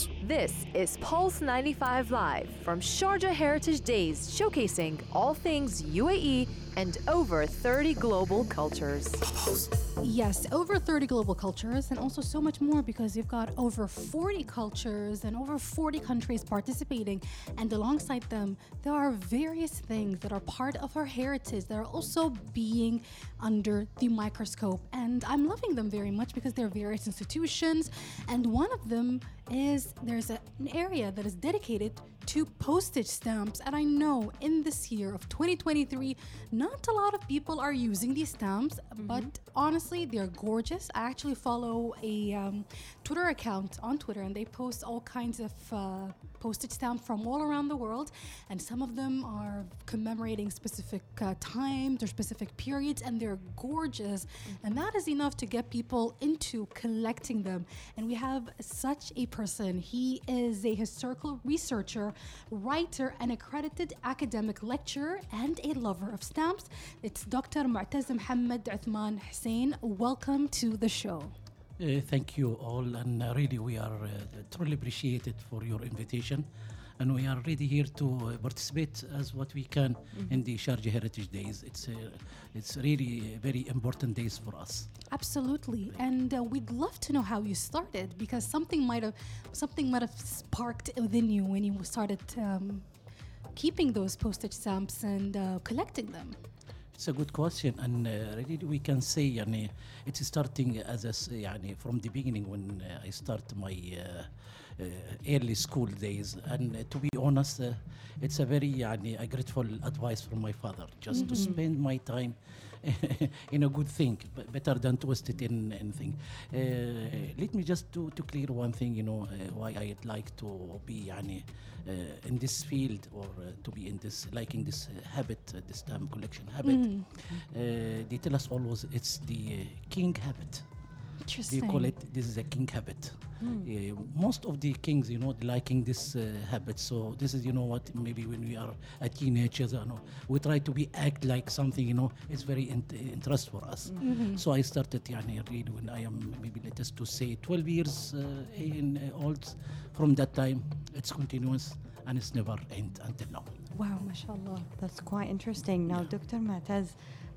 Pulse. This is Pulse 95 Live from Sharjah Heritage Days, showcasing all things UAE and over 30 global cultures. Yes, over 30 global cultures and also so much more because you've got over 40 cultures and over 40 countries participating. And alongside them, there are various things that are part of our heritage that are also being under the microscope. And I'm loving them very much because they're various institutions. And one of them is there's a, an area that is dedicated to postage stamps. And I know in this year of 2023, not a lot of people are using these stamps, mm-hmm. but honestly, they're gorgeous. I actually follow a um, Twitter account on Twitter, and they post all kinds of uh, postage stamps from all around the world. And some of them are commemorating specific uh, times or specific periods, and they're gorgeous. Mm-hmm. And that is enough to get people into collecting them. And we have such a person. He is a historical researcher writer, an accredited academic lecturer, and a lover of stamps. It's Dr. Moutaz Mohammed Othman Hussein. Welcome to the show. Uh, thank you all, and uh, really we are uh, truly appreciated for your invitation and we are ready here to uh, participate as what we can mm-hmm. in the Sharjah Heritage Days. It's uh, it's really very important days for us. Absolutely, and uh, we'd love to know how you started because something might have something might have sparked within you when you started um, keeping those postage stamps and uh, collecting them. It's a good question, and uh, really we can say يعني, it's starting as a, يعني, from the beginning when uh, I start my uh, uh, early school days. And uh, to be honest, uh, it's a very يعني, a grateful advice from my father, just mm-hmm. to spend my time in a good thing, better than to waste it in anything. let me just to, to clear one thing, you know, why I'd like to be يعني, in this field or to be in this, liking this habit, this stamp collection habit. Mm-hmm. Uh, they tell us always it's the king habit. Interesting. They call it this is a king habit. Mm. Uh, most of the kings, you know, liking this uh, habit. So this is, you know, what maybe when we are a teenagers, you know, we try to be act like something, you know, it's very in- interest for us. Mm-hmm. So I started, yani, read when I am maybe let us to say 12 years uh, in uh, old. From that time, it's continuous and it's never end until now. Wow, mashallah. That's quite interesting. Now, yeah. Dr. Moutaz,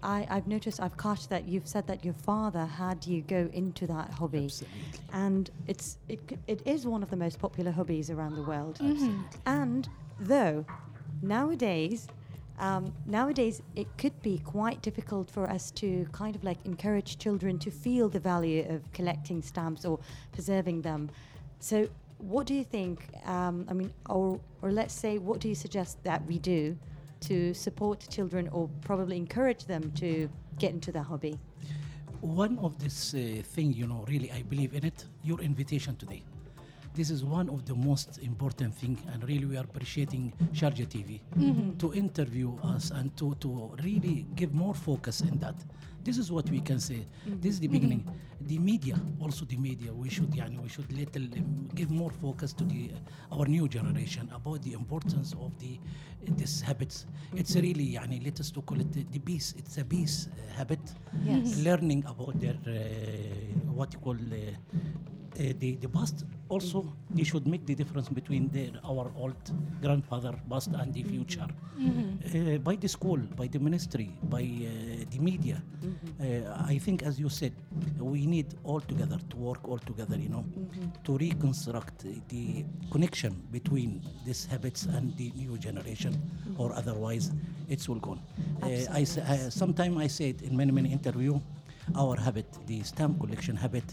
I, I've noticed, I've caught that you've said that your father had you go into that hobby. Absolutely. And it's, it, it is one of the most popular hobbies around the world. Mm-hmm. And though nowadays, um, nowadays it could be quite difficult for us to kind of like encourage children to feel the value of collecting stamps or preserving them. So what do you think? Um, I mean, or or let's say, what do you suggest that we do to support children or probably encourage them to get into the hobby? One of this uh, thing, you know, really, I believe in it. Your invitation today this is one of the most important thing and really we are appreciating Sharjah TV mm-hmm. to interview us and to, to really give more focus in that this is what we can say mm-hmm. this is the beginning mm-hmm. the media also the media we should yani, we should little um, give more focus to the uh, our new generation about the importance of the uh, these habits it's really yani, let us to call it the, the peace it's a peace uh, habit yes. learning about their uh, what you call uh, the, the past also they should make the difference between their, our old grandfather past and the future mm-hmm. uh, by the school by the ministry by uh, the media mm-hmm. i think as you said we need all together to work all together you know mm-hmm. to reconstruct the connection between these habits and the new generation or otherwise it's all gone I, I sometimes i said in many many interview our habit, the stamp collection habit,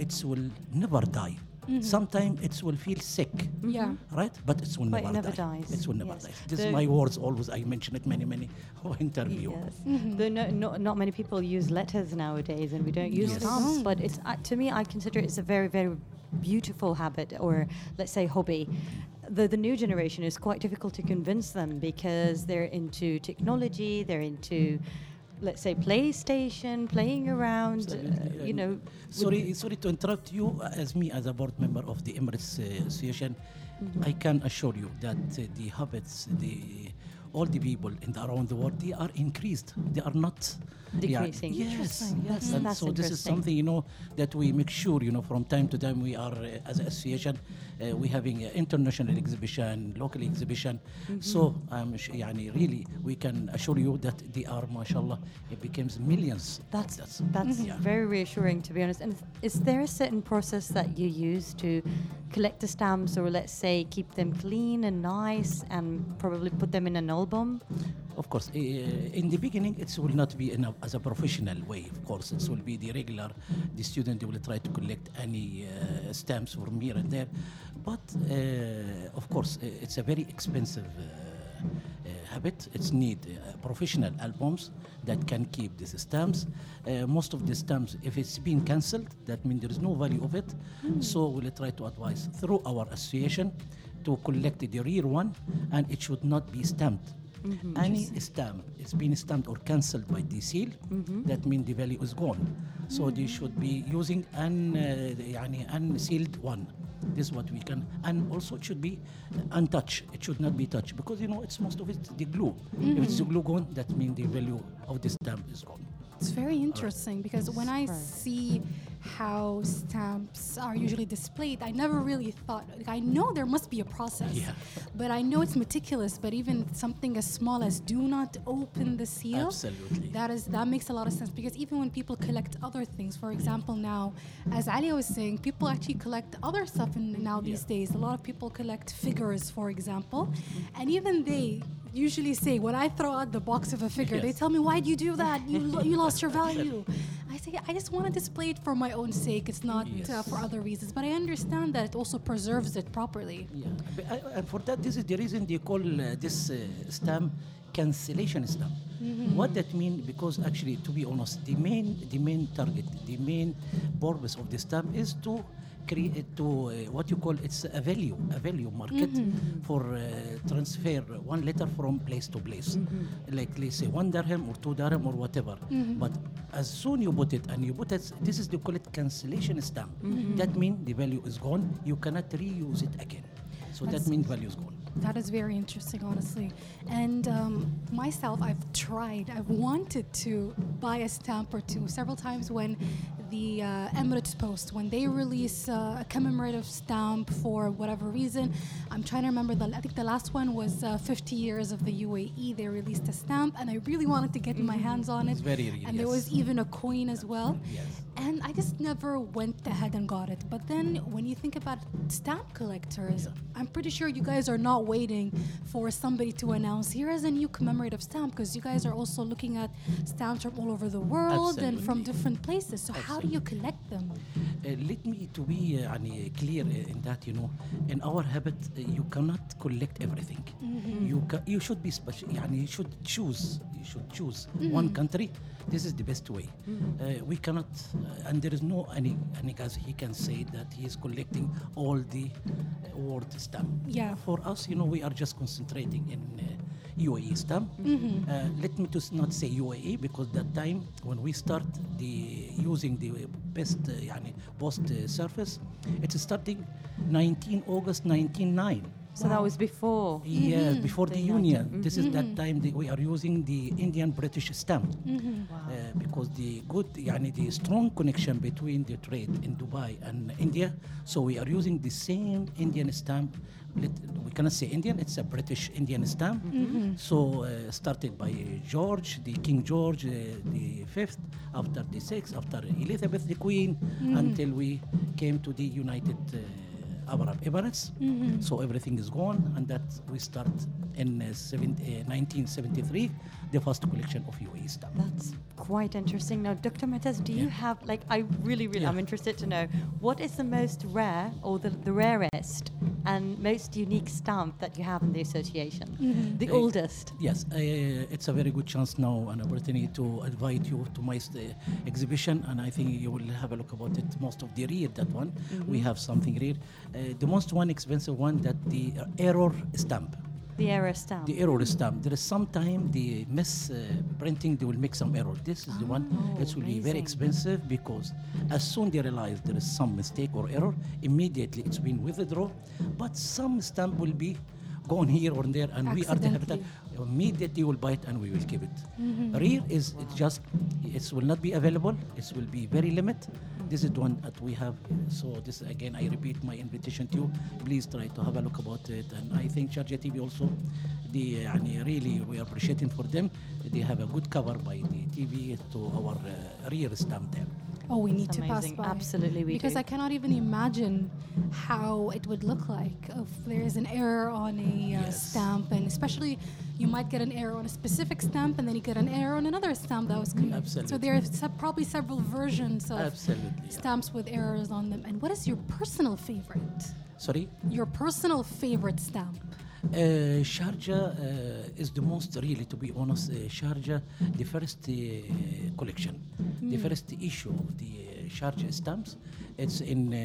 it will never die. Mm-hmm. Sometimes it will feel sick. Yeah. Right? But it will but never, it never die. dies. It will never yes. die. This is my words always. I mention it many, many interview. Yes. Mm-hmm. No, no, not many people use letters nowadays and we don't use yes. stamps. But it's uh, to me, I consider it's a very, very beautiful habit or let's say hobby. The, the new generation is quite difficult to convince them because they're into technology, they're into let's say PlayStation, playing around, uh, you know. Sorry, sorry to interrupt you. As me, as a board member of the Emirates uh, Association, mm-hmm. I can assure you that uh, the habits, the all the people in the, around the world, they are increased. They are not yeah, Decreasing. yes, Interesting. yes. And that's so this is something you know that we make sure you know from time to time we are uh, as an association uh, we're having an international exhibition, local exhibition. Mm-hmm. So, um, yani really, we can assure you that they are, mashallah, it becomes millions. That's that's, that's yeah. very reassuring, to be honest. And is there a certain process that you use to collect the stamps, or let's say keep them clean and nice, and probably put them in an album? Of course, uh, in the beginning, it will not be in a, as a professional way. Of course, it will be the regular. The student will try to collect any uh, stamps from here and there, but uh, of course, uh, it's a very expensive. Uh, uh, habit it's need uh, professional albums that can keep these stamps uh, most of the stamps if it's been cancelled that means there is no value of it so we'll try to advise through our association to collect the real one and it should not be stamped Mm-hmm. Any stamp is being stamped or cancelled by the seal, mm-hmm. that means the value is gone. So mm-hmm. they mm. should be using an uh, unsealed one. This is what we can, and also it should be untouched. It should not be touched because you know it's most of it the glue. If it's the glue gone, that means the value of the stamp is gone. It's very interesting because when I see how stamps are usually displayed, I never really thought. Like, I know there must be a process, Yeah. but I know it's meticulous. But even something as small as do not open the seal, Absolutely. that is that makes a lot of sense because even when people collect other things, for example, now as Ali was saying, people actually collect other stuff in, now these Yeah. days. A lot of people collect figures, for example, and even they usually say when I throw out the box of a figure, they tell me, "Why do you do that? You lo- you lost your value." I say, "I just want to display it for my own sake. It's not uh, for other reasons." But I understand that it also preserves it properly. Yeah, but I- and for that, this is the reason they call uh, this uh, stamp cancellation stamp. What that means? Because actually, to be honest, the main, the main target, the main purpose of the stamp is to create to uh, what you call it's a value, a value market for uh, transfer one letter from place to place, like let's say one dirham or two dirham or whatever. But as soon you put it and you put it, this is they call it cancellation stamp. That means the value is gone. You cannot reuse it again. So that means value is gone. That is very interesting, honestly. And um, myself, I've tried, I've wanted to buy a stamp or two several times when the uh, Emirates Post, when they release uh, a commemorative stamp for whatever reason. I'm trying to remember, the, I think the last one was uh, 50 years of the UAE. They released a stamp, and I really wanted to get my hands on it. It's very And there was even a coin as well. Yes. And I just never went ahead and got it. But then when you think about stamp collectors, I'm pretty sure you guys are not waiting for somebody to announce here is a new commemorative stamp because you guys are also looking at stamps from all over the world and from different places. So how do you collect let me to be uh, يعني clear uh, in that you know in our habit uh, you cannot collect everything you ca- you should be special يعني you should choose you should choose one country this is the best way uh, we cannot uh, and there is no any any guys he can say that he is collecting all the uh, world stamp Yeah. for us you know we are just concentrating in uh, UAE stamp. Mm -hmm. uh, let me just not say UAE because that time when we start the using the best uh, yani post uh, surface, it's starting 19 August 1999. So wow. that was before. Mm -hmm. Yes, before the, the union. Mm -hmm. This is that mm-hmm. time we are using the Indian British stamp mm-hmm. uh, wow because the good, يعني the strong connection between the trade in Dubai and India. So we are using the same Indian stamp. Let, we cannot say Indian; it's a British Indian stamp. So uh, started by George, the King George, uh, the fifth, after the sixth, after Elizabeth the Queen, until we came to the United. Uh, Arab Emirates. So everything is gone, and that we start in uh, seven, uh, 1973, the first collection of UAE stamp. That's quite interesting. Now, Dr. Moutaz, do you have, like, I really, really, I'm interested to know what is the most rare or the, the rarest and most unique stamp that you have in the association? The Uh, oldest. Yes, uh, it's a very good chance now, an opportunity to invite you to my uh, exhibition, and I think you will have a look about it. Most of the rare that one, we have something rare. Uh, the most one expensive one that the uh, error stamp. The error stamp. The error stamp. There is sometime the miss uh, printing they will make some error. This is the one. Oh, It will be very expensive because as soon they realize there is some mistake or error, immediately it's been withdrawn. But some stamp will be gone here or there, and we are the habitat. Immediately will bite and we will keep it. Mm-hmm. Rear is wow. just it will not be available. It will be very limit. This is the one that we have. So this again, I repeat my invitation to you. Please try to have a look about it. And I think Sharjah TV also, they uh, really we are appreciating for them. They have a good cover by the TV to our uh, rear stamp there. Oh, we need to pass by. Absolutely, we because do. I cannot even imagine how it would look like if there is an error on a uh, Yes. stamp, and especially you might get an error on a specific stamp, and then you get an error on another stamp that was committed. So there are se- probably several versions of Absolutely. yeah. stamps with errors on them. And what is your personal favorite? Sorry. Your personal favorite stamp? Uh, Sharjah uh, is the most, really, to be honest, uh, Sharjah, the first uh, collection, the first issue of the uh, Sharjah stamps. It's in uh,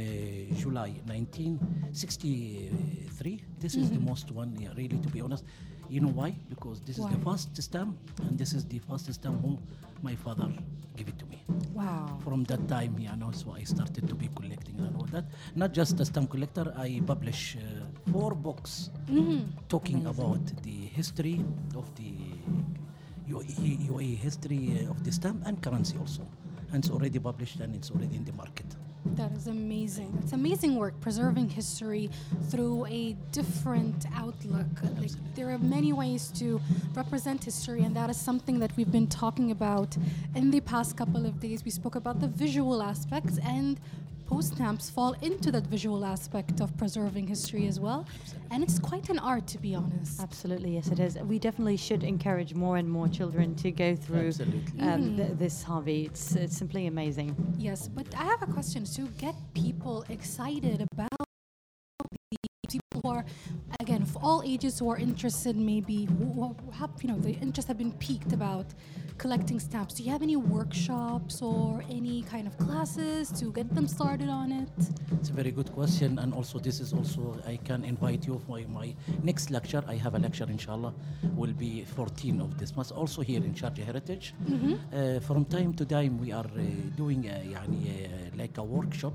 July 1963. This is the most one, yeah, really, to be honest. You know why? Because this is the first stamp, and this is the first stamp who my father gave it to me Wow. from that time, you know, so I started to be collecting and all that. Not just a stamp collector, I publish uh, four books talking about the history of the UAE, UAE history uh, of the stamp and currency also. And it's already published and it's already in the market. That is amazing. It's amazing work preserving history through a different outlook. Like, there are many ways to represent history, and that is something that we've been talking about in the past couple of days. We spoke about the visual aspects, and post stamps fall into that visual aspect of preserving history as well. And it's quite an art, to be honest. Absolutely, yes, it is. We definitely should encourage more and more children to go through Absolutely. um, th- this hobby. It's, it's simply amazing. Yes, but I have a question to get people excited about the people who are, again, for all ages who are interested, maybe who, who have, you know, the interest have been piqued about collecting stamps. Do you have any workshops or any kind of classes to get them started on it? It's a very good question, and also this is also I can invite you for my next lecture. I have a lecture, inshallah, will be 14 of this month, also here in Sharjah Heritage. Uh, from time to time, we are uh, doing a, يعني, uh, like a workshop.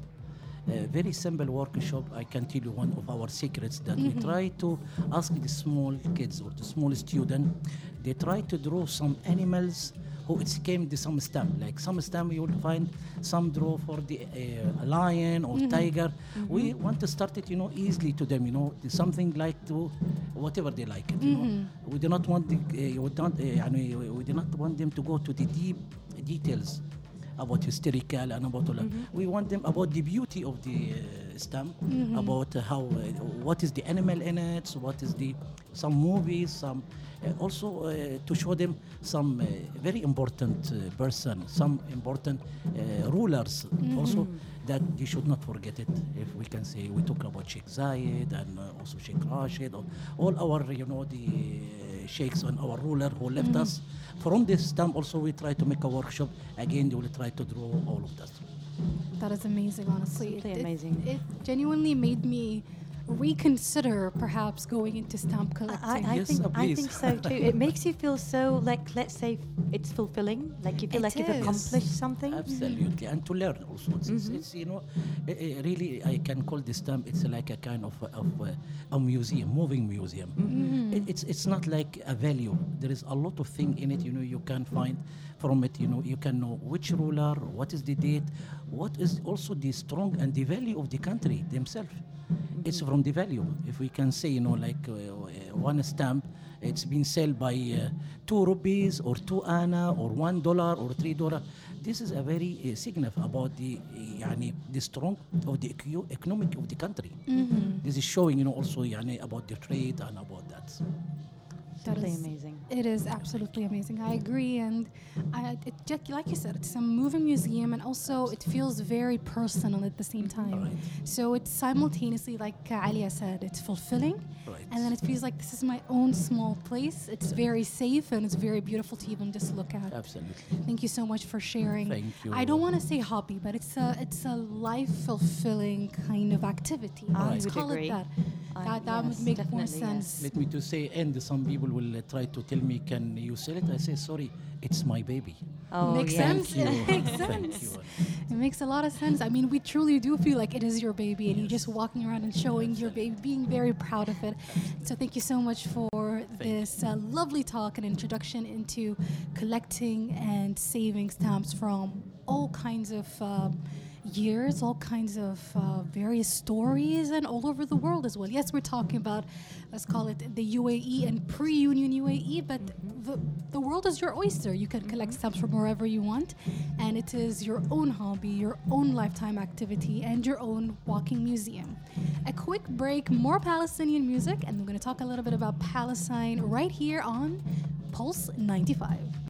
a very simple workshop. I can tell you one of our secrets that mm-hmm. we try to ask the small kids or the small student. They try to draw some animals who it came to some stem. Like some stem, you will find some draw for the uh, lion or mm-hmm. tiger. Mm-hmm. We want to start it, you know, easily to them. You know, something like to whatever they like. It, you know, mm-hmm. we do not want the, uh, we, don't, uh, I mean, we do not want them to go to the deep details about hysterical and about all that. We want them about the beauty of the uh, stamp, about uh, how, uh, what is the animal in it, what is the, some movies, some, uh, also uh, to show them some uh, very important uh, person, some important uh, rulers also that you should not forget it. If we can say, we talk about Sheikh Zayed and uh, also Sheikh Rashid, or all our, you know, the uh, sheikhs and our ruler who left us. From this time also we try to make a workshop. Again, they will try to draw all of that. That is amazing, honestly. Simply It- it- amazing. It, genuinely made me reconsider perhaps going into stamp I, collecting. I Yes, think uh, I think so too. It makes you feel so like let's say it's fulfilling. Like you feel It like you've accomplished something. Absolutely, and to learn also. It's, it's, it's, you know, eh, eh, really, I can call this stamp. It's like a kind of a- of a, a museum, moving museum. It, it's it's not like a value. There is a lot of thing in it. You know, you can find from it. You know, you can know which ruler, what is the date, what is also the strong and the value of the country themselves. Mm-hmm. It's from the value. If we can say, you know, like uh, uh, one stamp, it's been sold by uh, two rupees or two anna or one dollar or three dollar. This is a very uh, signal about the yani, the strong of the economic of the country. Mm-hmm. This is showing, you know, also yani, about the trade and about that. That Simply is- amazing. It is absolutely amazing. I agree, and I, it, just like you said, it's a moving museum, and also it feels very personal at the same time. Right. So it's simultaneously, like uh, Alia said, it's fulfilling, Right. and then it feels like this is my own small place. It's very safe, and it's very beautiful to even just look at. Absolutely. Thank you so much for sharing. Thank you. I don't want to say hobby, but it's a it's a life fulfilling kind of activity. I Let's would call agree. it that. I- that that yes, would make more definitely, yes. sense. Let me to say, and some people will uh, try to tell me, can you sell it? I say, sorry, it's my baby. Oh, Makes yes. sense. Thank you. It makes Thank sense. you. It makes a lot of sense. I mean, we truly do feel like it is your baby, and you're just walking around and showing your baby, being very proud of it. So, thank you so much for this uh, lovely talk and introduction into collecting and saving stamps from all kinds of. Uh, years, all kinds of uh, various stories, and all over the world as well. Yes, we're talking about, let's call it the UAE and pre Union UAE, but the, the world is your oyster. You can collect stamps from wherever you want, and it is your own hobby, your own lifetime activity, and your own walking museum. A quick break, more Palestinian music, and we're going to talk a little bit about Palestine right here on Pulse 95.